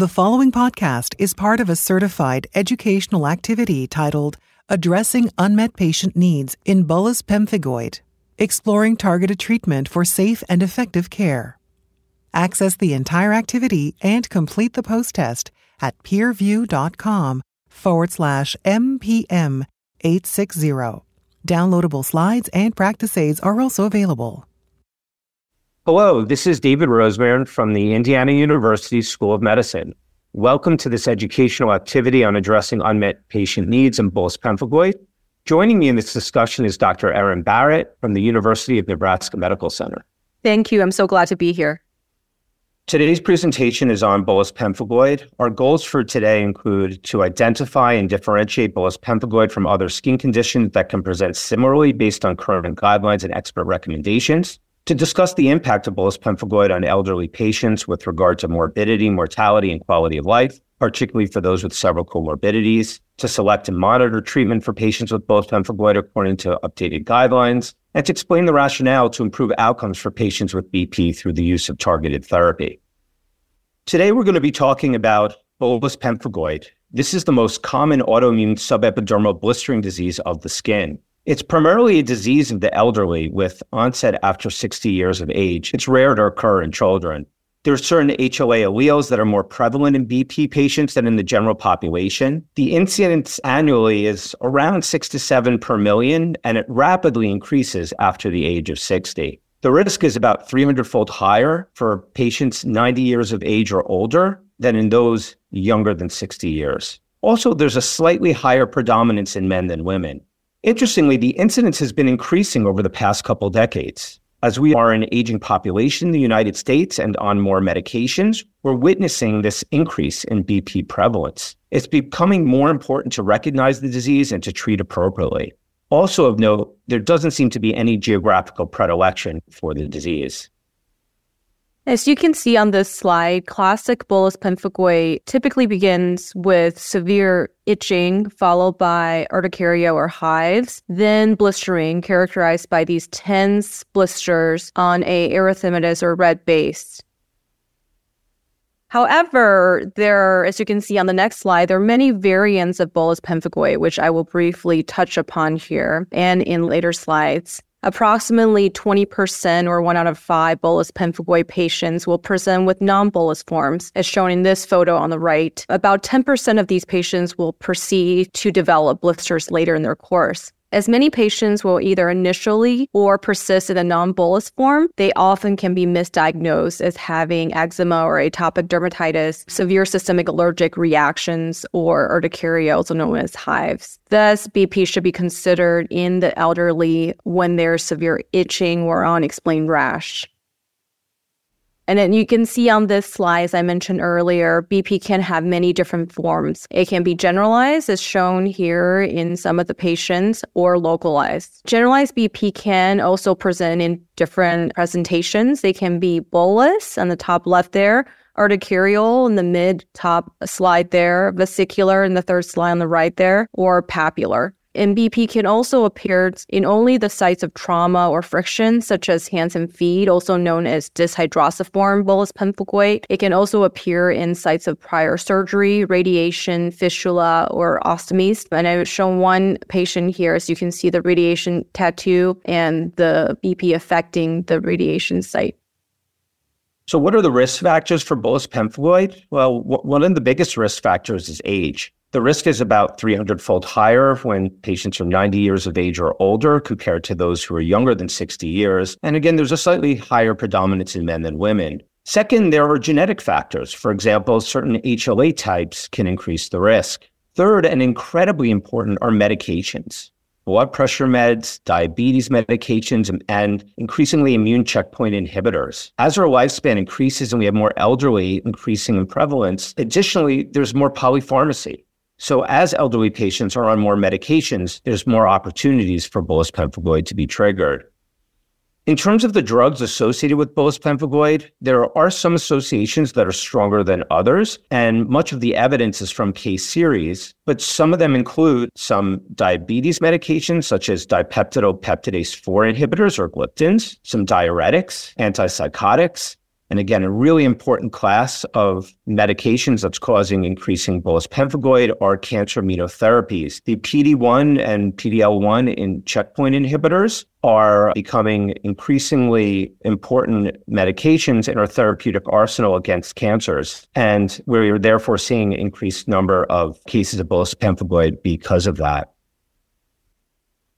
The following podcast is part of a certified educational activity titled Addressing Unmet Patient Needs in Bullous Pemphigoid, exploring targeted treatment for safe and effective care. Access the entire activity and complete the post test at peerview.com forward slash MPM 860. Downloadable slides and practice aids are also available. Hello, this is David Rosmarin from the Indiana University School of Medicine. Welcome to this educational activity on addressing unmet patient needs in bullous pemphigoid. Joining me in this discussion is Dr. Erin Barrett from the University of Nebraska Medical Center. Thank you. I'm so glad to be here. Today's presentation is on bullous pemphigoid. Our goals for today include to identify and differentiate bullous pemphigoid from other skin conditions that can present similarly based on current guidelines and expert recommendations, to discuss the impact of bullous pemphigoid on elderly patients with regard to morbidity, mortality, and quality of life, particularly for those with several comorbidities, to select and monitor treatment for patients with bullous pemphigoid according to updated guidelines, and to explain the rationale to improve outcomes for patients with BP through the use of targeted therapy. Today, we're going to be talking about bullous pemphigoid. This is the most common autoimmune subepidermal blistering disease of the skin. It's primarily a disease of the elderly with onset after 60 years of age. It's rare to occur in children. There are certain HLA alleles that are more prevalent in BP patients than in the general population. The incidence annually is around six to seven per million, and it rapidly increases after the age of 60. The risk is about 300 fold higher for patients 90 years of age or older than in those younger than 60 years. Also, there's a slightly higher predominance in men than women. Interestingly, the incidence has been increasing over the past couple decades. As we are an aging population in the United States and on more medications, we're witnessing this increase in BP prevalence. It's becoming more important to recognize the disease and to treat appropriately. Also of note, there doesn't seem to be any geographical predilection for the disease. As you can see on this slide, classic bullous pemphigoid typically begins with severe itching, followed by urticaria or hives, then blistering, characterized by these tense blisters on a erythematous or red base. However, there, as you can see on the next slide, there are many variants of bullous pemphigoid, which I will briefly touch upon here and in later slides. Approximately 20% or one out of five bullous pemphigoid patients will present with non-bullous forms, as shown in this photo on the right. About 10% of these patients will proceed to develop blisters later in their course. As many patients will either initially or persist in a non-bullous form, they often can be misdiagnosed as having eczema or atopic dermatitis, severe systemic allergic reactions, or urticaria, also known as hives. Thus, BP should be considered in the elderly when there's severe itching or unexplained rash. And then you can see on this slide, as I mentioned earlier, BP can have many different forms. It can be generalized, as shown here in some of the patients, or localized. Generalized BP can also present in different presentations. They can be bullous on the top left there, urticarial in the mid top slide there, vesicular in the third slide on the right there, or papular. MBP can also appear in only the sites of trauma or friction, such as hands and feet, also known as dyshidrosiform bullous pemphigoid. It can also appear in sites of prior surgery, radiation, fistula, or ostomies. And I've shown one patient here, as you can see the radiation tattoo and the BP affecting the radiation site. So, what are the risk factors for bullous pemphigoid? Well, w- one of the biggest risk factors is age. The risk is about 300 fold higher when patients are 90 years of age or older compared to those who are younger than 60 years. And again, there's a slightly higher predominance in men than women. Second, there are genetic factors. For example, certain HLA types can increase the risk. Third, and incredibly important, are medications blood pressure meds, diabetes medications, and increasingly immune checkpoint inhibitors. As our lifespan increases and we have more elderly increasing in prevalence, additionally, there's more polypharmacy. So as elderly patients are on more medications, there's more opportunities for bullous pemphigoid to be triggered. In terms of the drugs associated with bullous pemphigoid, there are some associations that are stronger than others, and much of the evidence is from case series, but some of them include some diabetes medications such as dipeptidyl peptidase 4 inhibitors or gliptins, some diuretics, antipsychotics, And again, a really important class of medications that's causing increasing bullous pemphigoid are cancer immunotherapies. The PD1 and PDL1 in checkpoint inhibitors are becoming increasingly important medications in our therapeutic arsenal against cancers. And we're therefore seeing an increased number of cases of bullous pemphigoid because of that.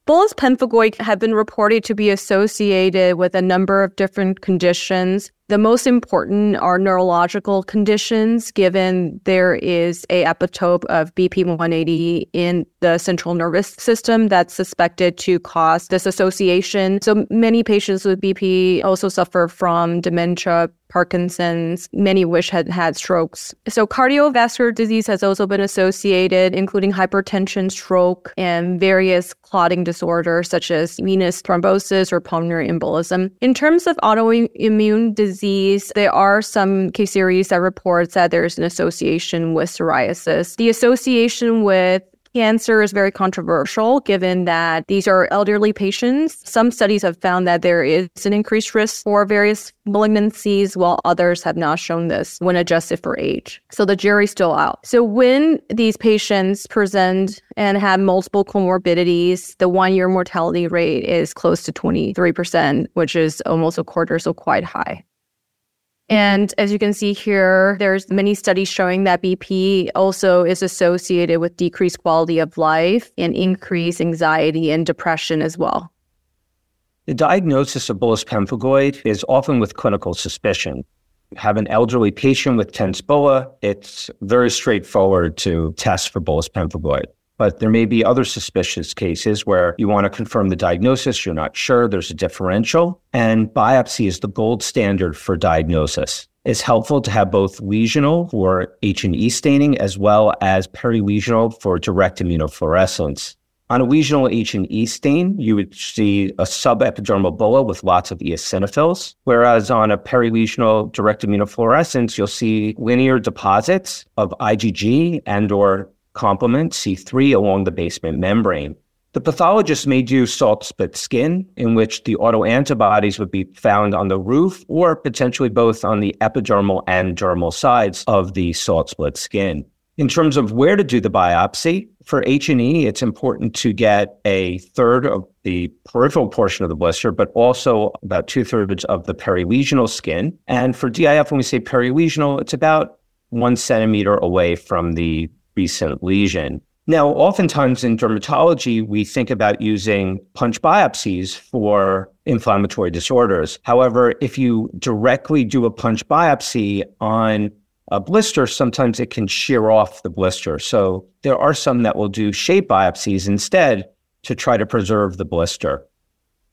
Bullous pemphigoid have been reported to be associated with a number of different conditions, the most important are neurological conditions, given there is a epitope of BP180 in the central nervous system that's suspected to cause this association. So many patients with BP also suffer from dementia, Parkinson's, many wish had had strokes. So cardiovascular disease has also been associated, including hypertension, stroke, and various clotting disorders such as venous thrombosis or pulmonary embolism. In terms of autoimmune disease, disease, there are some case series that reports that there's an association with psoriasis. The association with Cancer is very controversial given that these are elderly patients. Some studies have found that there is an increased risk for various malignancies, while others have not shown this when adjusted for age. So the jury's still out. So when these patients present and have multiple comorbidities, the one year mortality rate is close to 23%, which is almost a quarter, so quite high. And as you can see here, there's many studies showing that BP also is associated with decreased quality of life and increased anxiety and depression as well. The diagnosis of bullous pemphigoid is often with clinical suspicion. Have an elderly patient with tense bulla, it's very straightforward to test for bullous pemphigoid. But there may be other suspicious cases where you want to confirm the diagnosis, you're not sure, there's a differential, and biopsy is the gold standard for diagnosis. It's helpful to have both lesional for H&E staining as well as perilesional for direct immunofluorescence. On a lesional H&E stain, you would see a subepidermal bulla with lots of eosinophils, whereas on a perilesional direct immunofluorescence, you'll see linear deposits of IgG and or complement C3 along the basement membrane. The pathologist may do salt split skin, in which the autoantibodies would be found on the roof or potentially both on the epidermal and dermal sides of the salt split skin. In terms of where to do the biopsy, for H&E, it's important to get a third of the peripheral portion of the blister, but also about two thirds of the perilesional skin. And for DIF, when we say perilesional, it's about one centimeter away from the recent lesion. Now, oftentimes in dermatology, we think about using punch biopsies for inflammatory disorders. However, if you directly do a punch biopsy on a blister, sometimes it can shear off the blister. So there are some that will do shave biopsies instead to try to preserve the blister.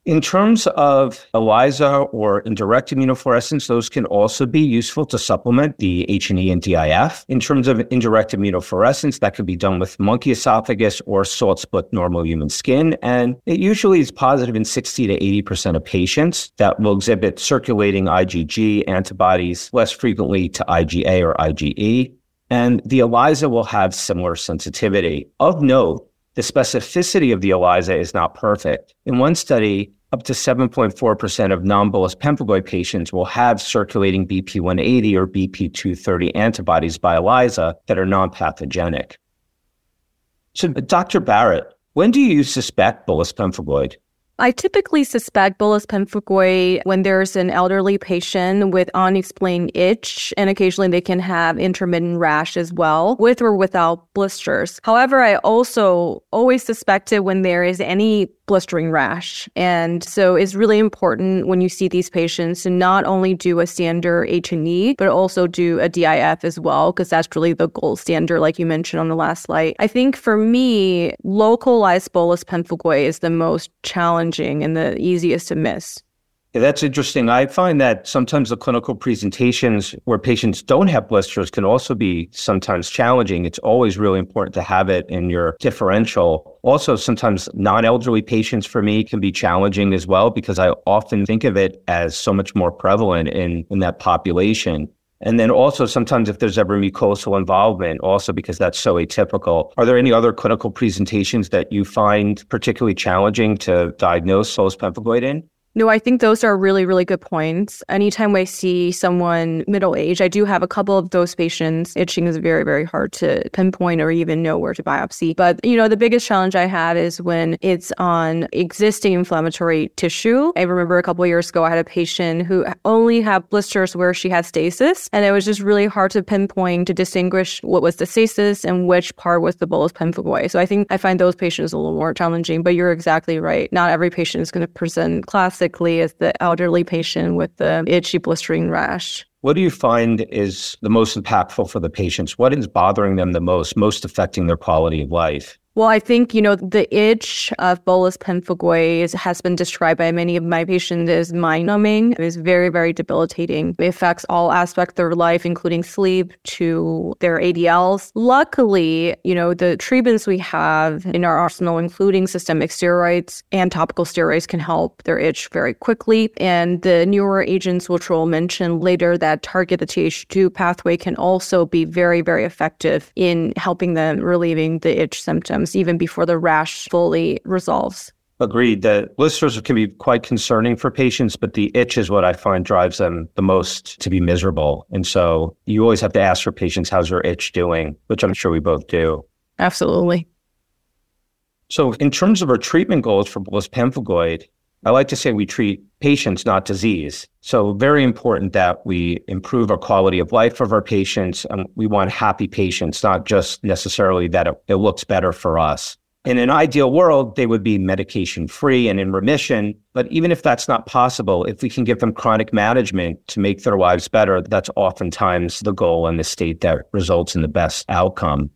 In terms of ELISA or indirect immunofluorescence, those can also be useful to supplement the H&E and DIF. In terms of indirect immunofluorescence, that could be done with monkey esophagus or salt split normal human skin. And it usually is positive in 60 to 80% of patients that will exhibit circulating IgG antibodies less frequently to IgA or IgE. And the ELISA will have similar sensitivity. Of note, the specificity of the ELISA is not perfect. In one study, up to 7.4% of non-bullous pemphigoid patients will have circulating BP180 or BP230 antibodies by ELISA that are non-pathogenic. So, Dr. Barrett, when do you suspect bullous pemphigoid? I typically suspect bullous pemphigoid when there's an elderly patient with unexplained itch, and occasionally they can have intermittent rash as well, with or without blisters. However, I also always suspect it when there is any blistering rash. And so it's really important when you see these patients to not only do a standard H&E, but also do a DIF as well, because that's really the gold standard, like you mentioned on the last slide. I think for me, localized bullous pemphigoid is the most challenging and the easiest to miss. Yeah, that's interesting. I find that sometimes the clinical presentations where patients don't have blisters can also be sometimes challenging. It's always really important to have it in your differential. Also, sometimes non elderly patients for me can be challenging as well because I often think of it as so much more prevalent in, in that population. And then also sometimes if there's ever mucosal involvement, also because that's so atypical. Are there any other clinical presentations that you find particularly challenging to diagnose bullous pemphigoid in? No, I think those are really, really good points. Anytime I see someone middle age, I do have a couple of those patients. Itching is very, very hard to pinpoint or even know where to biopsy. But, you know, the biggest challenge I have is when it's on existing inflammatory tissue. I remember a couple years ago, I had a patient who only had blisters where she had stasis. And it was just really hard to pinpoint to distinguish what was the stasis and which part was the bullous pemphigoid. So I think I find those patients a little more challenging, but you're exactly right. Not every patient is going to present class classically as the elderly patient with the itchy blistering rash. What do you find is the most impactful for the patients? What is bothering them the most, most affecting their quality of life? Well, I think, you know, the itch of bullous pemphigoid has been described by many of my patients as mind numbing. It is very, very debilitating. It affects all aspects of their life, including sleep to their ADLs. Luckily, you know, the treatments we have in our arsenal, including systemic steroids and topical steroids, can help their itch very quickly. And the newer agents, which we'll mention later, that target the Th2 pathway can also be very, very effective in helping them relieving the itch symptoms symptoms even before the rash fully resolves. Agreed. The blisters can be quite concerning for patients, but the itch is what I find drives them the most to be miserable. And so you always have to ask your patients, how's your itch doing? Which I'm sure we both do. Absolutely. So, in terms of our treatment goals for bullous pemphigoid, I like to say we treat patients, not disease. So, very important that we improve our quality of life of our patients. And we want happy patients, not just necessarily that it, it looks better for us. In an ideal world, they would be medication free and in remission. But even if that's not possible, if we can give them chronic management to make their lives better, that's oftentimes the goal and the state that results in the best outcome.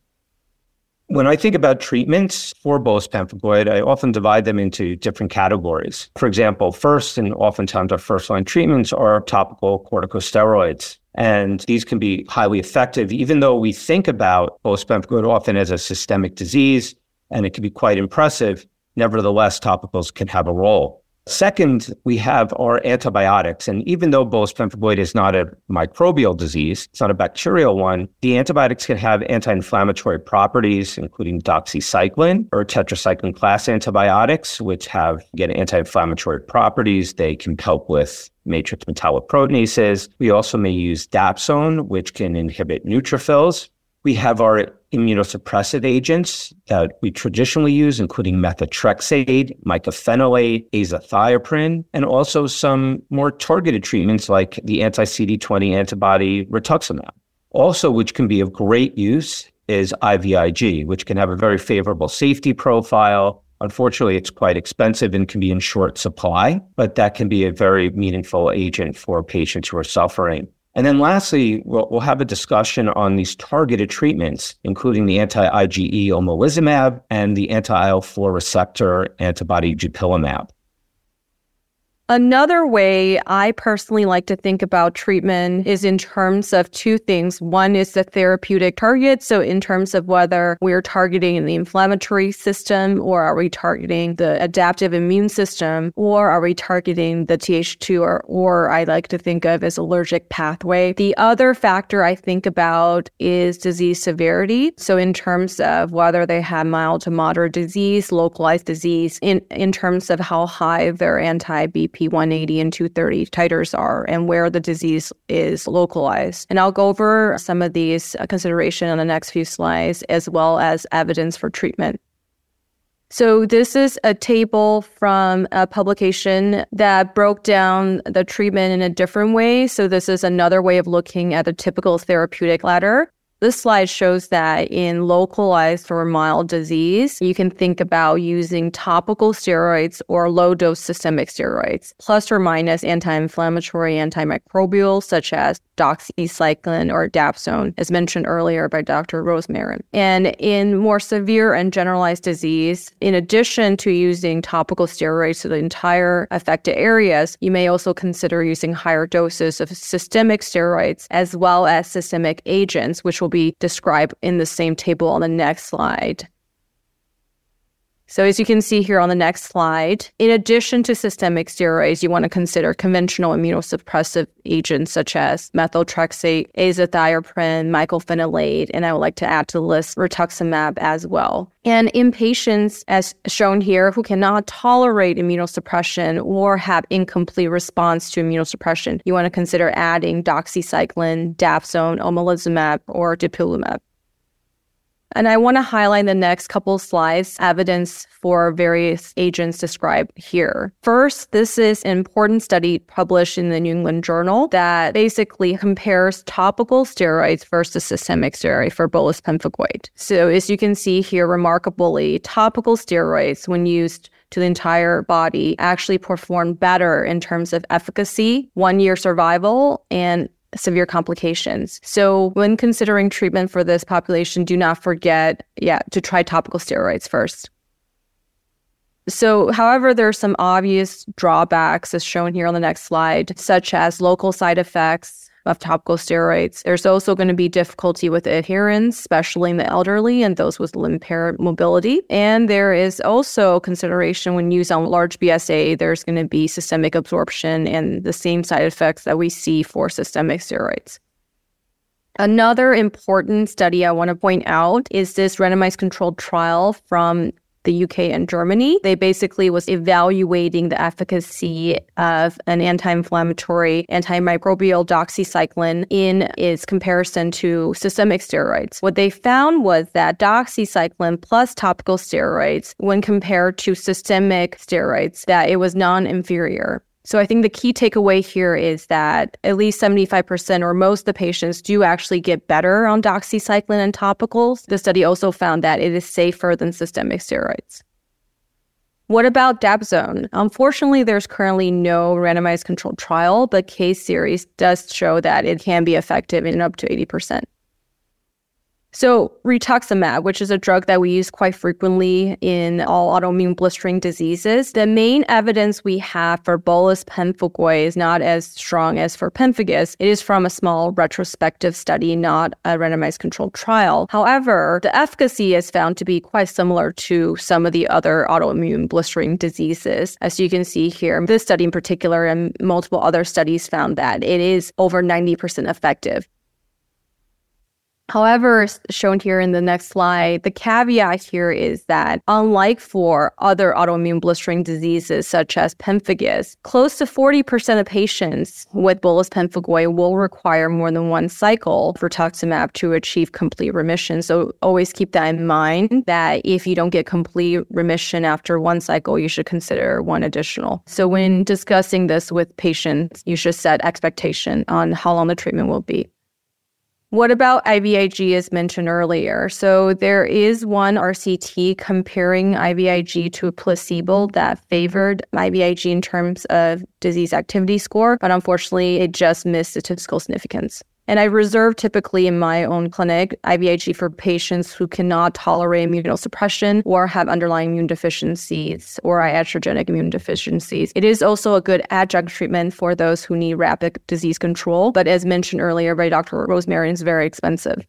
When I think about treatments for bullous pemphigoid, I often divide them into different categories. For example, first and oftentimes our first line treatments are topical corticosteroids. And these can be highly effective, even though we think about bullous pemphigoid often as a systemic disease, and it can be quite impressive. Nevertheless, topicals can have a role. Second, we have our antibiotics. And even though bullous pemphigoid is not a microbial disease, it's not a bacterial one, the antibiotics can have anti inflammatory properties, including doxycycline or tetracycline class antibiotics, which have, again, anti inflammatory properties. They can help with matrix metalloproteinases. We also may use dapsone, which can inhibit neutrophils. We have our immunosuppressive agents that we traditionally use, including methotrexate, mycophenolate, azathioprine, and also some more targeted treatments like the anti-CD20 antibody rituximab. Also, which can be of great use is IVIG, which can have a very favorable safety profile. Unfortunately, it's quite expensive and can be in short supply, but that can be a very meaningful agent for patients who are suffering. And then lastly, we'll, we'll have a discussion on these targeted treatments, including the anti-IgE omalizumab and the anti-IL-4 receptor antibody dupilumab. Another way I personally like to think about treatment is in terms of two things. One is the therapeutic target. So, in terms of whether we're targeting the inflammatory system or are we targeting the adaptive immune system or are we targeting the Th2 or, or I like to think of as allergic pathway. The other factor I think about is disease severity. So, in terms of whether they have mild to moderate disease, localized disease, in, in terms of how high their anti BP P180 and 230 titers are and where the disease is localized. And I'll go over some of these uh, consideration on the next few slides, as well as evidence for treatment. So, this is a table from a publication that broke down the treatment in a different way. So, this is another way of looking at the typical therapeutic ladder. This slide shows that in localized or mild disease, you can think about using topical steroids or low dose systemic steroids, plus or minus anti inflammatory antimicrobials such as doxycycline or dapsone, as mentioned earlier by Dr. Rosmarin. And in more severe and generalized disease, in addition to using topical steroids to the entire affected areas, you may also consider using higher doses of systemic steroids as well as systemic agents, which will be described in the same table on the next slide. So, as you can see here on the next slide, in addition to systemic steroids, you want to consider conventional immunosuppressive agents such as methotrexate, azathioprine, mycophenolate, and I would like to add to the list rituximab as well. And in patients, as shown here, who cannot tolerate immunosuppression or have incomplete response to immunosuppression, you want to consider adding doxycycline, dapsone, omalizumab, or dupilumab. And I want to highlight the next couple slides evidence for various agents described here. First, this is an important study published in the New England Journal that basically compares topical steroids versus systemic steroid for bullous pemphigoid. So as you can see here, remarkably, topical steroids, when used to the entire body actually perform better in terms of efficacy, one year survival, and severe complications. So when considering treatment for this population, do not forget, yeah, to try topical steroids first. So, however, there are some obvious drawbacks as shown here on the next slide, such as local side effects, of topical steroids. There's also going to be difficulty with adherence, especially in the elderly and those with impaired mobility. And there is also consideration when used on large BSA, there's going to be systemic absorption and the same side effects that we see for systemic steroids. Another important study I want to point out is this randomized controlled trial from the UK and Germany. They basically was evaluating the efficacy of an anti-inflammatory antimicrobial doxycycline in its comparison to systemic steroids. What they found was that doxycycline plus topical steroids when compared to systemic steroids that it was non-inferior. So I think the key takeaway here is that at least 75% or most of the patients do actually get better on doxycycline and topicals. The study also found that it is safer than systemic steroids. What about Dapsone? Unfortunately, there's currently no randomized controlled trial, but case series does show that it can be effective in up to 80%. So, rituximab, which is a drug that we use quite frequently in all autoimmune blistering diseases, the main evidence we have for bullous pemphigoid is not as strong as for pemphigus. It is from a small retrospective study, not a randomized controlled trial. However, the efficacy is found to be quite similar to some of the other autoimmune blistering diseases. As you can see here, this study in particular and multiple other studies found that it is over 90% effective. However, shown here in the next slide, the caveat here is that unlike for other autoimmune blistering diseases such as pemphigus, close to 40% of patients with bullous pemphigoid will require more than one cycle for rituximab to achieve complete remission. So always keep that in mind that if you don't get complete remission after one cycle, you should consider one additional. So when discussing this with patients, you should set expectation on how long the treatment will be. What about IVIG as mentioned earlier? So there is one RCT comparing IVIG to a placebo that favored IVIG in terms of disease activity score, but unfortunately it just missed statistical significance. And I reserve typically in my own clinic IVIG for patients who cannot tolerate immunosuppression or have underlying immune deficiencies or iatrogenic immune deficiencies. It is also a good adjunct treatment for those who need rapid disease control, but as mentioned earlier by Dr. Rosmarin, it's very expensive.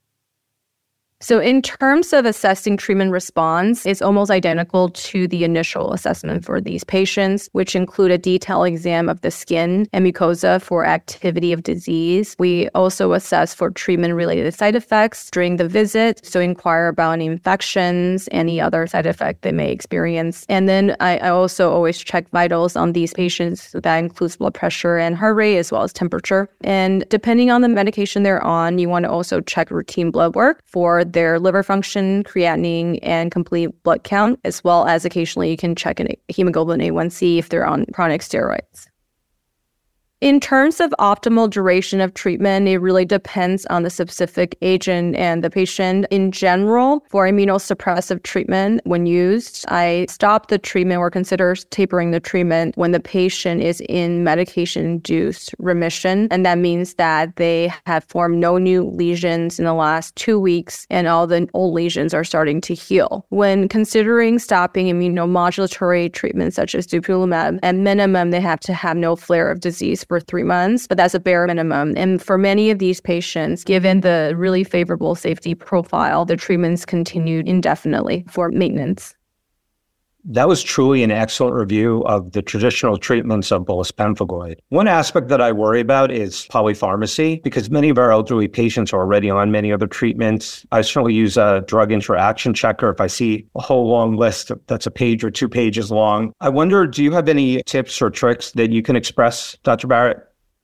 So, in terms of assessing treatment response, it's almost identical to the initial assessment for these patients, which include a detailed exam of the skin and mucosa for activity of disease. We also assess for treatment related side effects during the visit. So, inquire about any infections, any other side effect they may experience. And then I, I also always check vitals on these patients. So that includes blood pressure and heart rate as well as temperature. And depending on the medication they're on, you want to also check routine blood work for their liver function, creatinine, and complete blood count, as well as occasionally you can check a hemoglobin A1C if they're on chronic steroids. In terms of optimal duration of treatment, it really depends on the specific agent and the patient. In general, for immunosuppressive treatment, when used, I stop the treatment or consider tapering the treatment when the patient is in medication induced remission. And that means that they have formed no new lesions in the last two weeks and all the old lesions are starting to heal. When considering stopping immunomodulatory treatments such as dupilumab, at minimum, they have to have no flare of disease for three months, but that's a bare minimum. And for many of these patients, given the really favorable safety profile, the treatments continued indefinitely for maintenance. That was truly an excellent review of the traditional treatments of bullous pemphigoid. One aspect that I worry about is polypharmacy because many of our elderly patients are already on many other treatments. I certainly use a drug interaction checker if I see a whole long list that's a page or two pages long. I wonder, do you have any tips or tricks that you can express, Dr. Barrett?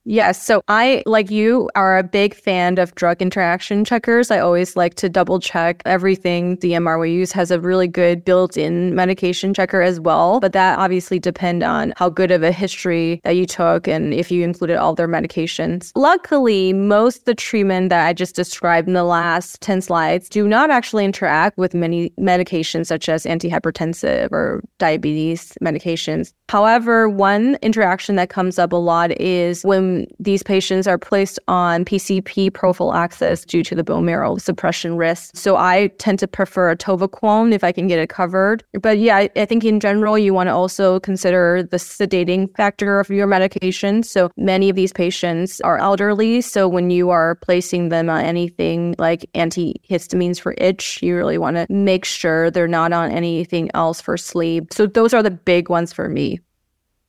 Yes. So I, like you, are a big fan of drug interaction checkers. I always like to double check everything the we use has a really good built-in medication checker as well. But that obviously depend on how good of a history that you took and if you included all their medications. Luckily, most of the treatment that I just described in the last 10 slides do not actually interact with many medications such as antihypertensive or diabetes medications. However, one interaction that comes up a lot is when Um, these patients are placed on PCP prophylaxis due to the bone marrow suppression risk. So I tend to prefer atovaquone if I can get it covered. But yeah, I, I think in general, you want to also consider the sedating factor of your medication. So many of these patients are elderly. So when you are placing them on anything like antihistamines for itch, you really want to make sure they're not on anything else for sleep. So those are the big ones for me.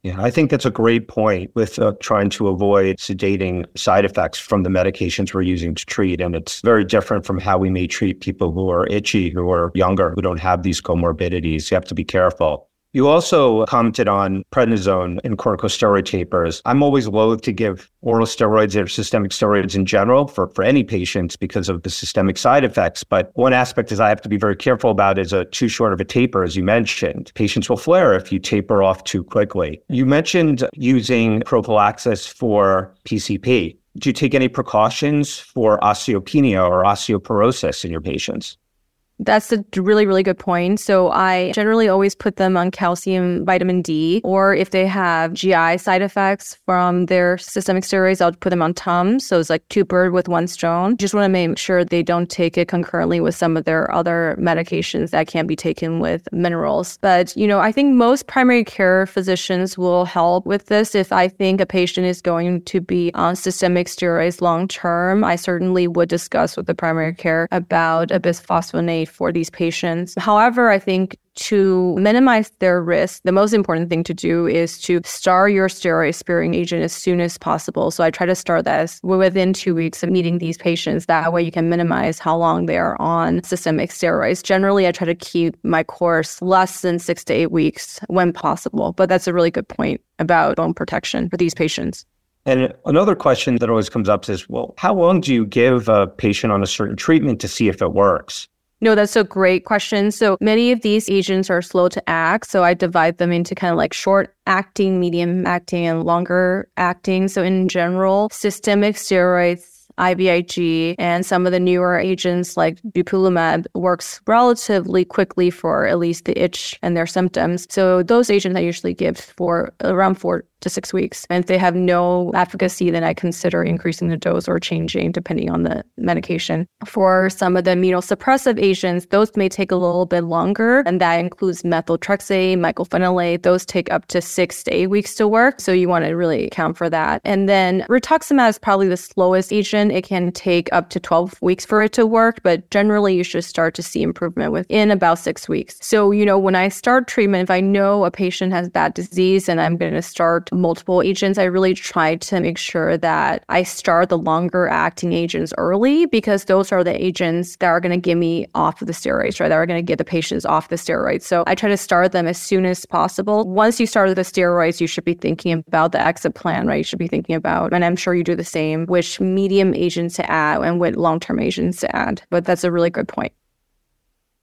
Yeah, I think that's a great point with uh, trying to avoid sedating side effects from the medications we're using to treat. And it's very different from how we may treat people who are itchy, who are younger, who don't have these comorbidities. You have to be careful. You also commented on prednisone and corticosteroid tapers. I'm always loath to give oral steroids or systemic steroids in general for, for any patients because of the systemic side effects. But one aspect is I have to be very careful about is a too short of a taper, as you mentioned. Patients will flare if you taper off too quickly. You mentioned using prophylaxis for PCP. Do you take any precautions for osteopenia or osteoporosis in your patients? That's a really, really good point. So I generally always put them on calcium, vitamin D, or if they have GI side effects from their systemic steroids, I'll put them on Tums. So it's like two bird with one stone. Just want to make sure they don't take it concurrently with some of their other medications that can be taken with minerals. But, you know, I think most primary care physicians will help with this. If I think a patient is going to be on systemic steroids long term, I certainly would discuss with the primary care about a bisphosphonate for these patients. However, I think to minimize their risk, the most important thing to do is to start your steroid sparing agent as soon as possible. So I try to start that within two weeks of meeting these patients. That way you can minimize how long they are on systemic steroids. Generally, I try to keep my course less than six to eight weeks when possible. But that's a really good point about bone protection for these patients. And another question that always comes up is, well, how long do you give a patient on a certain treatment to see if it works? No, that's a great question. So many of these agents are slow to act. So I divide them into kind of like short acting, medium acting, and longer acting. So in general, systemic steroids IVIG and some of the newer agents like dupilumab works relatively quickly for at least the itch and their symptoms. So those agents I usually give for around four to six weeks. And if they have no efficacy, then I consider increasing the dose or changing depending on the medication. For some of the immunosuppressive agents, those may take a little bit longer, and that includes methotrexate, mycophenolate. Those take up to six to eight weeks to work. So you want to really account for that. And then rituximab is probably the slowest agent. It can take up to 12 weeks for it to work, but generally you should start to see improvement within about six weeks. So, you know, when I start treatment, if I know a patient has bad disease and I'm going to start multiple agents, I really try to make sure that I start the longer acting agents early because those are the agents that are going to get me off of the steroids, right? That are going to get the patients off the steroids. So I try to start them as soon as possible. Once you start the steroids, you should be thinking about the exit plan, right? You should be thinking about, and I'm sure you do the same, which medium agents to add and what long term agents to add. But that's a really good point.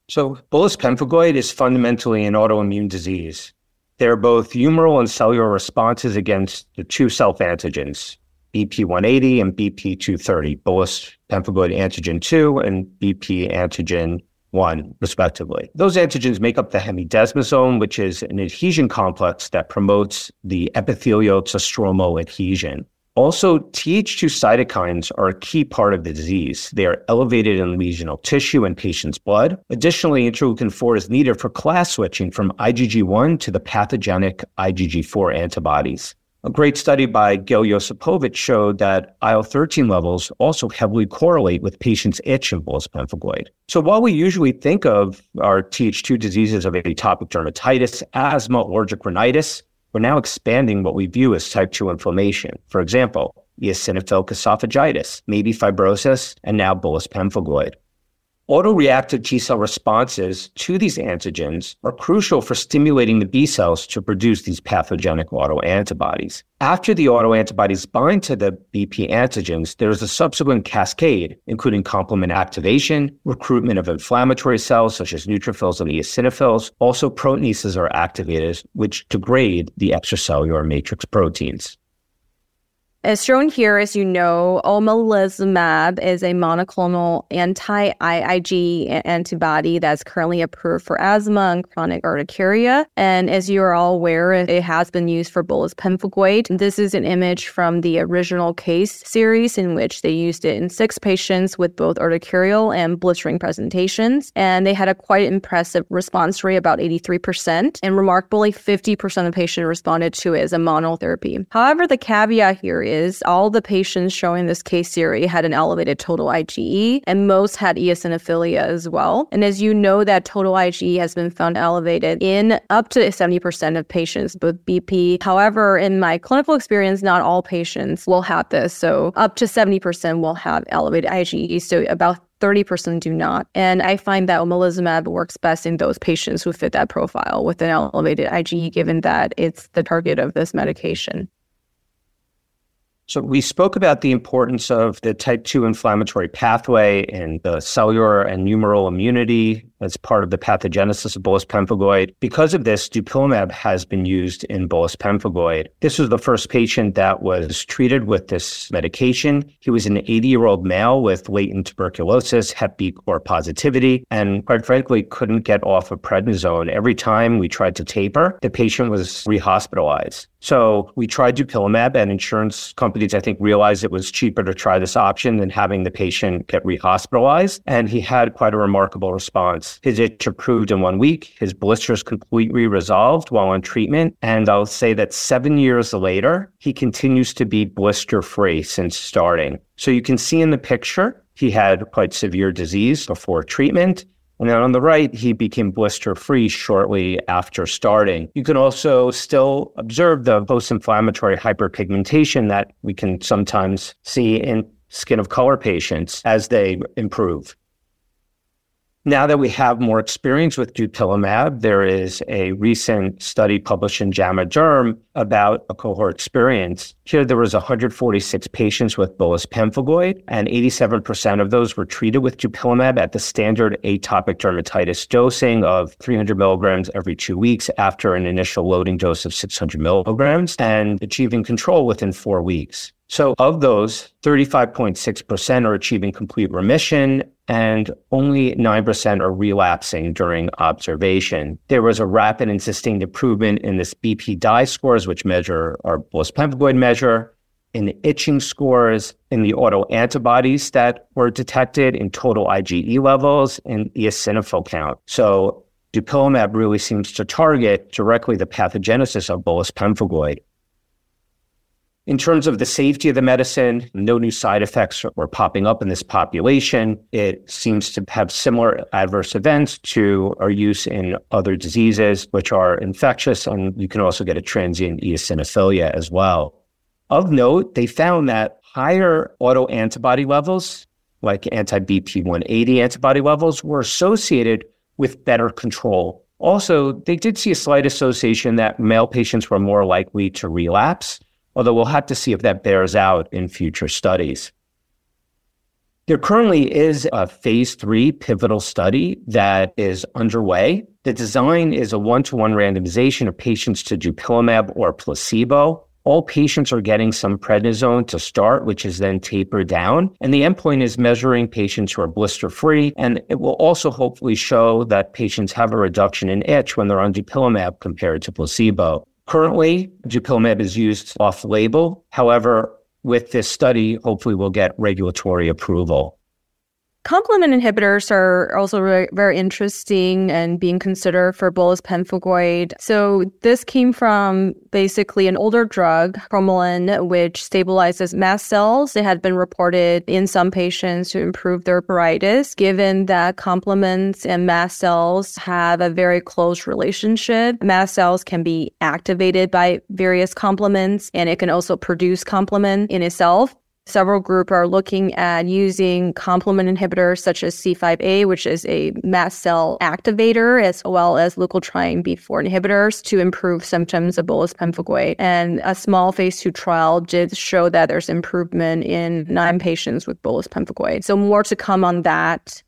So, bullous pemphigoid is fundamentally an autoimmune disease. They're both humoral and cellular responses against the two self antigens, BP180 and BP230, bullous pemphigoid antigen 2 and BP antigen 1, respectively. Those antigens make up the hemidesmosome, which is an adhesion complex that promotes the epithelial to stromal adhesion. Also, Th2 cytokines are a key part of the disease. They are elevated in lesional tissue in patients' blood. Additionally, interleukin 4 is needed for class switching from IgG1 to the pathogenic IgG4 antibodies. A great study by Gil Yosipovitch showed that IL 13 levels also heavily correlate with patients' itch of bullous pemphigoid. So while we usually think of our Th2 diseases of atopic dermatitis, asthma, allergic rhinitis, we're now expanding what we view as type 2 inflammation. For example, eosinophilic esophagitis, maybe fibrosis, and now bullous pemphigoid. Autoreactive T cell responses to these antigens are crucial for stimulating the B cells to produce these pathogenic autoantibodies. After the autoantibodies bind to the BP antigens, there is a subsequent cascade, including complement activation, recruitment of inflammatory cells such as neutrophils and eosinophils. Also, proteases are activated, which degrade the extracellular matrix proteins. As shown here, as you know, omalizumab is a monoclonal anti-IgE antibody that's currently approved for asthma and chronic urticaria. And as you are all aware, it has been used for bullous pemphigoid. This is an image from the original case series in which they used it in six patients with both urticarial and blistering presentations. And they had a quite impressive response rate, about 83%. And remarkably, 50% of the patients responded to it as a monotherapy. However, the caveat here is all the patients showing this case series had an elevated total IgE, and most had eosinophilia as well. And as you know, that total IgE has been found elevated in up to 70% of patients with BP. However, in my clinical experience, not all patients will have this. So up to 70% will have elevated IgE. So about 30% do not. And I find that omalizumab works best in those patients who fit that profile with an elevated IgE, given that it's the target of this medication. So we spoke about the importance of the type 2 inflammatory pathway and the cellular and humoral immunity as part of the pathogenesis of bullous pemphigoid. Because of this, dupilumab has been used in bullous pemphigoid. This was the first patient that was treated with this medication. He was an 80-year-old male with latent tuberculosis, Hep B core positivity, and quite frankly, couldn't get off of prednisone. Every time we tried to taper, the patient was rehospitalized. So we tried dupilumab, and insurance companies, I think, realized it was cheaper to try this option than having the patient get rehospitalized. And he had quite a remarkable response. His itch improved in one week. His blisters completely resolved while on treatment. And I'll say that seven years later, he continues to be blister free since starting. So you can see in the picture, he had quite severe disease before treatment. And then on the right, he became blister free shortly after starting. You can also still observe the post inflammatory hyperpigmentation that we can sometimes see in skin of color patients as they improve. Now that we have more experience with dupilumab, there is a recent study published in JAMA Derm about a cohort experience. Here, there was 146 patients with bullous pemphigoid, and 87% of those were treated with dupilumab at the standard atopic dermatitis dosing of 300 milligrams every two weeks after an initial loading dose of 600 milligrams and achieving control within four weeks. So, of those, 35.6% are achieving complete remission, and only 9% are relapsing during observation. There was a rapid and sustained improvement in this BPDAI scores, which measure our bullous pemphigoid measure, in the itching scores, in the autoantibodies that were detected, in total IgE levels, and eosinophil count. So, dupilumab really seems to target directly the pathogenesis of bullous pemphigoid. In terms of the safety of the medicine, no new side effects were popping up in this population. It seems to have similar adverse events to our use in other diseases, which are infectious, and you can also get a transient eosinophilia as well. Of note, they found that higher autoantibody levels, like anti BP180 antibody levels, were associated with better control. Also, they did see a slight association that male patients were more likely to relapse although we'll have to see if that bears out in future studies. There currently is a phase three pivotal study that is underway. The design is a one to one randomization of patients to dupilumab or placebo. All patients are getting some prednisone to start, which is then tapered down. And the endpoint is measuring patients who are blister free. And it will also hopefully show that patients have a reduction in itch when they're on dupilumab compared to placebo. Currently, dupilumab is used off label. However, with this study, hopefully we'll get regulatory approval. Complement inhibitors are also very, very interesting and being considered for bullous pemphigoid. So this came from basically an older drug, cromolyn, which stabilizes mast cells. It had been reported in some patients to improve their pruritus, given that complements and mast cells have a very close relationship. Mast cells can be activated by various complements, and it can also produce complement in itself. Several group are looking at using complement inhibitors such as C5a, which is a mast cell activator, as well as leukotriene B4 inhibitors to improve symptoms of bullous pemphigoid. And a small phase two trial did show that there's improvement in nine patients with bullous pemphigoid. So more to come on that.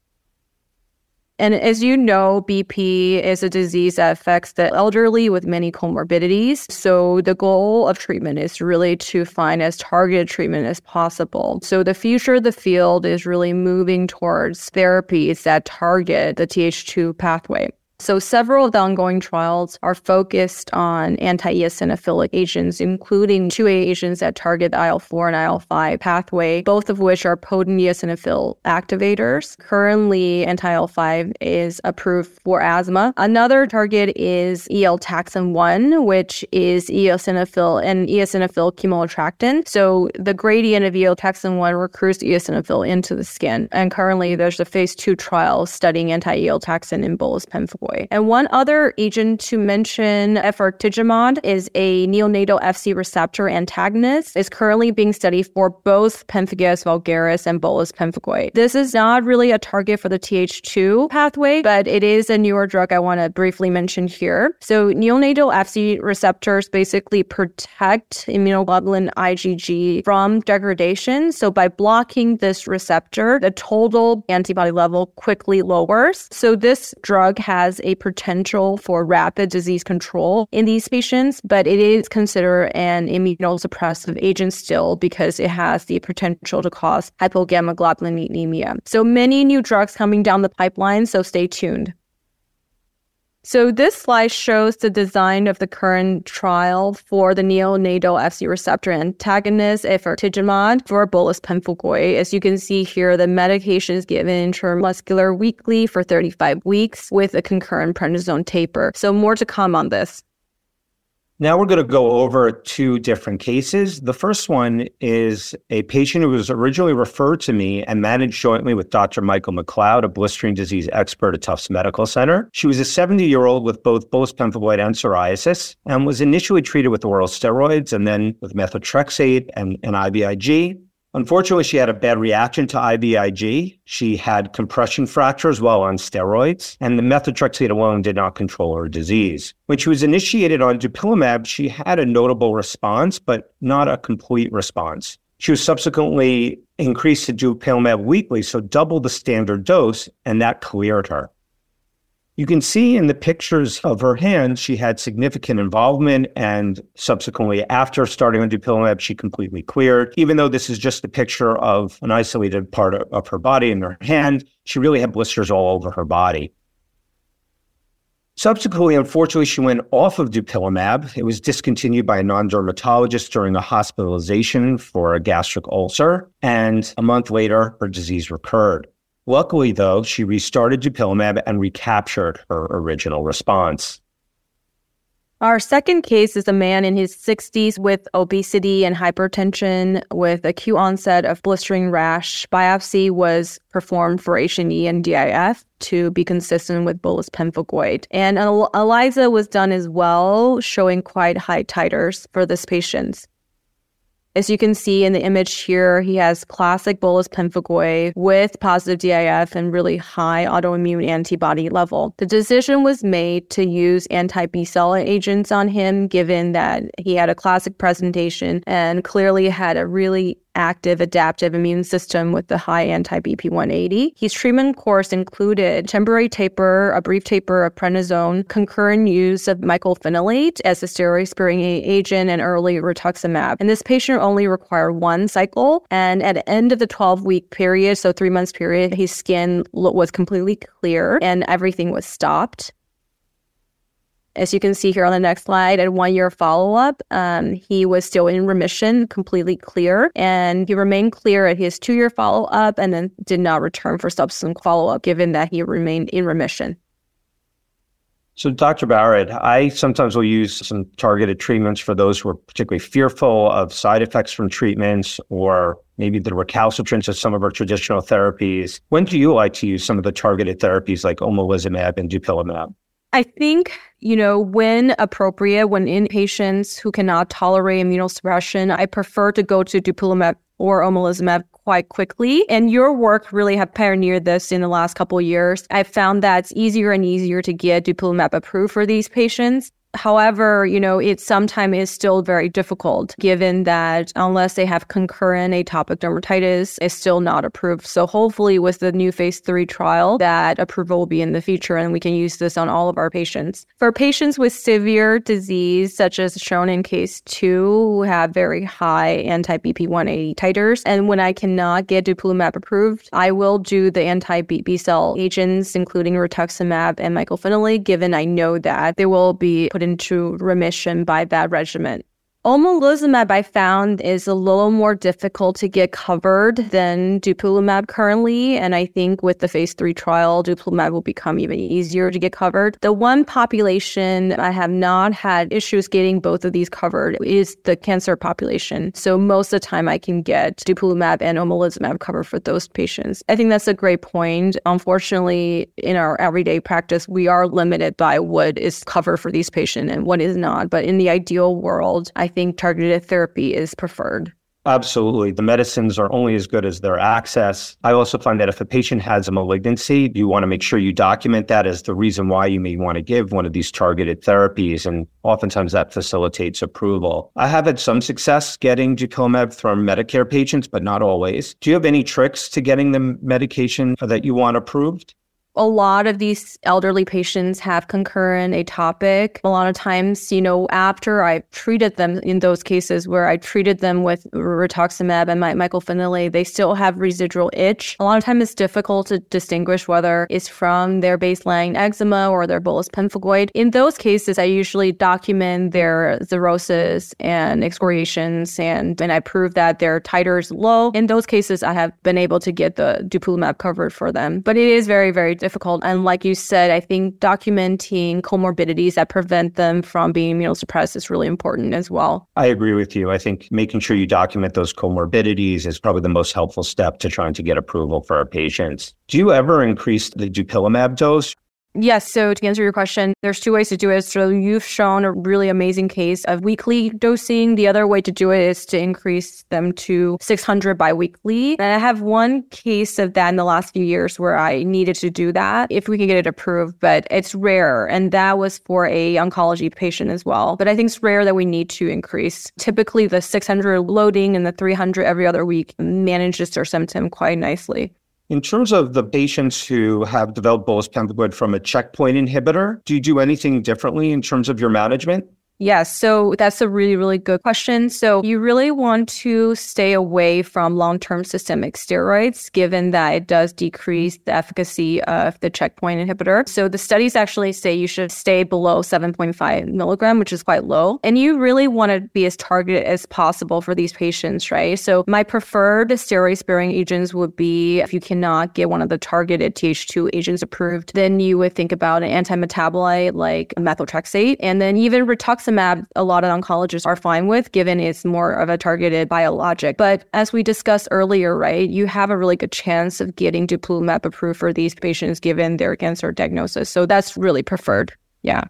And as you know, BP is a disease that affects the elderly with many comorbidities. So the goal of treatment is really to find as targeted treatment as possible. So the future of the field is really moving towards therapies that target the Th2 pathway. So several of the ongoing trials are focused on anti-eosinophilic agents, including two agents that target the IL-4 and IL-5 pathway, both of which are potent eosinophil activators. Currently, anti-IL-5 is approved for asthma. Another target is eotaxin-1, which is eosinophil and eosinophil chemoattractant. So the gradient of eotaxin-1 recruits eosinophil into the skin. And currently, there's a phase two trial studying anti-eotaxin in bullous pemphigoid. And one other agent to mention, efgartigimod, is a neonatal Fc receptor antagonist. is currently being studied for both pemphigus vulgaris and bullous pemphigoid. This is not really a target for the Th2 pathway, but it is a newer drug I want to briefly mention here. So neonatal Fc receptors basically protect immunoglobulin IgG from degradation. So by blocking this receptor, the total antibody level quickly lowers. So this drug has a potential for rapid disease control in these patients, but it is considered an immunosuppressive agent still because it has the potential to cause hypogammaglobulinemia. So many new drugs coming down the pipeline, so stay tuned. So this slide shows the design of the current trial for the neonatal Fc receptor antagonist efgartigimod for bullous pemphigoid. As you can see here, the medication is given intramuscular weekly for 35 weeks with a concurrent prednisone taper. So more to come on this. Now we're going to go over two different cases. The first one is a patient who was originally referred to me and managed jointly with Dr. Michael McLeod, a blistering disease expert at Tufts Medical Center. She was a 70 year old with both bullous pemphigoid and psoriasis and was initially treated with oral steroids and then with methotrexate and, and IVIG. Unfortunately, she had a bad reaction to IVIG. She had compression fractures while on steroids, and the methotrexate alone did not control her disease. When she was initiated on dupilumab, she had a notable response, but not a complete response. She was subsequently increased to dupilumab weekly, so double the standard dose, and that cleared her. You can see in the pictures of her hands, she had significant involvement, and subsequently, after starting on dupilumab, she completely cleared. Even though this is just a picture of an isolated part of, her body in her hand, she really had blisters all over her body. Subsequently, unfortunately, she went off of dupilumab. It was discontinued by a non dermatologist during a hospitalization for a gastric ulcer. And a month later, her disease recurred. Luckily, though, she restarted dupilumab and recaptured her original response. Our second case is a man in his 60s with obesity and hypertension with acute onset of blistering rash. Biopsy was performed for H&E and DIF to be consistent with bullous pemphigoid. And ELISA was done as well, showing quite high titers for this patient. As you can see in the image here, he has classic bullous pemphigoid with positive DIF and really high autoimmune antibody level. The decision was made to use anti B cell agents on him, given that he had a classic presentation and clearly had a really active adaptive immune system with the high anti-BP180. His treatment course included temporary taper, a brief taper of prednisone, concurrent use of mycophenolate as a steroid-sparing agent, and early rituximab. And this patient only required one cycle. And at the end of the 12-week period, so three months period, his skin was completely clear and everything was stopped. As you can see here on the next slide, at one year follow up, um, he was still in remission, completely clear, and he remained clear at his two year follow up and then did not return for subsequent follow up, given that he remained in remission. So, Dr. Barrett, I sometimes will use some targeted treatments for those who are particularly fearful of side effects from treatments or maybe the recalcitrance of some of our traditional therapies. When do you like to use some of the targeted therapies like omalizumab and dupilumab? I think, you know, when appropriate, when in patients who cannot tolerate immunosuppression, I prefer to go to dupilumab or omalizumab quite quickly. And your work really have pioneered this in the last couple of years. I've found that it's easier and easier to get dupilumab approved for these patients. However, you know, it sometimes is still very difficult given that unless they have concurrent atopic dermatitis, it's still not approved. So hopefully with the new phase three trial, that approval will be in the future and we can use this on all of our patients. For patients with severe disease, such as shown in case two, who have very high anti-BP180 titers, and when I cannot get dupilumab approved, I will do the anti-B cell agents, including rituximab and mycophenolate, given I know that they will be put into remission by that regimen. Omalizumab, I found, is a little more difficult to get covered than dupilumab currently. And I think with the phase three trial, dupilumab will become even easier to get covered. The one population I have not had issues getting both of these covered is the cancer population. So most of the time I can get dupilumab and omalizumab covered for those patients. I think that's a great point. Unfortunately, in our everyday practice, we are limited by what is covered for these patients and what is not. But in the ideal world, I think targeted therapy is preferred. Absolutely. The medicines are only as good as their access. I also find that if a patient has a malignancy, you want to make sure you document that as the reason why you may want to give one of these targeted therapies. And oftentimes that facilitates approval. I have had some success getting dupilumab from Medicare patients, but not always. Do you have any tricks to getting the medication that you want approved? A lot of these elderly patients have concurrent atopic. A lot of times, you know, after I've treated them in those cases where I treated them with rituximab and my mycophenolate, they still have residual itch. A lot of times it's difficult to distinguish whether it's from their baseline eczema or their bullous pemphigoid. In those cases, I usually document their xerosis and excoriations and, and I prove that their titer is low. In those cases, I have been able to get the dupilumab covered for them. But it is very, very difficult. And like you said, I think documenting comorbidities that prevent them from being immunosuppressed is really important as well. I agree with you. I think making sure you document those comorbidities is probably the most helpful step to trying to get approval for our patients. Do you ever increase the dupilumab dose? Yes. So to answer your question, there's two ways to do it. So you've shown a really amazing case of weekly dosing. The other way to do it is to increase them to 600 biweekly. And I have one case of that in the last few years where I needed to do that if we can get it approved, but it's rare. And that was for a oncology patient as well. But I think it's rare that we need to increase. Typically the 600 loading and the 300 every other week manages their symptom quite nicely. In terms of the patients who have developed bullous pemphigoid from a checkpoint inhibitor, do you do anything differently in terms of your management? Yes. So that's a really, really good question. So you really want to stay away from long term systemic steroids, given that it does decrease the efficacy of the checkpoint inhibitor. So the studies actually say you should stay below 7.5 milligram, which is quite low. And you really want to be as targeted as possible for these patients, right? So my preferred steroid sparing agents would be if you cannot get one of the targeted Th2 agents approved, then you would think about an anti metabolite like methotrexate. And then even rituximab rituximab, a lot of oncologists are fine with, given it's more of a targeted biologic. But as we discussed earlier, right, you have a really good chance of getting dupilumab approved for these patients given their cancer diagnosis. So that's really preferred. Yeah.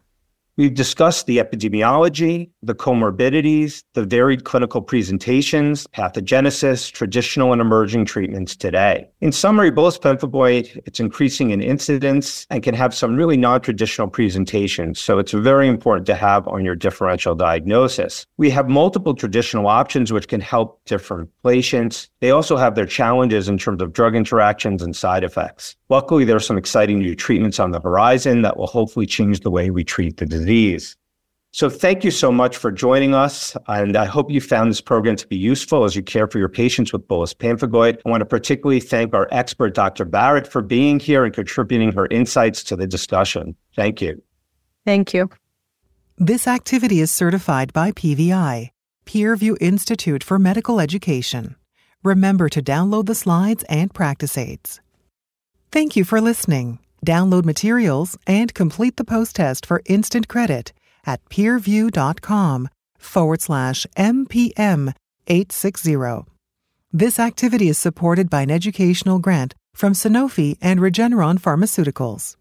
We've discussed the epidemiology, the comorbidities, the varied clinical presentations, pathogenesis, traditional and emerging treatments today. In summary, bullous pemphigoid, it's increasing in incidence and can have some really non-traditional presentations. So it's very important to have on your differential diagnosis. We have multiple traditional options which can help different patients. They also have their challenges in terms of drug interactions and side effects. Luckily, there are some exciting new treatments on the horizon that will hopefully change the way we treat the disease. So thank you so much for joining us. And I hope you found this program to be useful as you care for your patients with bullous pemphigoid. I want to particularly thank our expert, Dr. Barrett, for being here and contributing her insights to the discussion. Thank you. Thank you. This activity is certified by PVI, Peerview Institute for Medical Education. Remember to download the slides and practice aids. Thank you for listening. Download materials and complete the post test for instant credit at peerview.com forward slash MPM 860. This activity is supported by an educational grant from Sanofi and Regeneron Pharmaceuticals.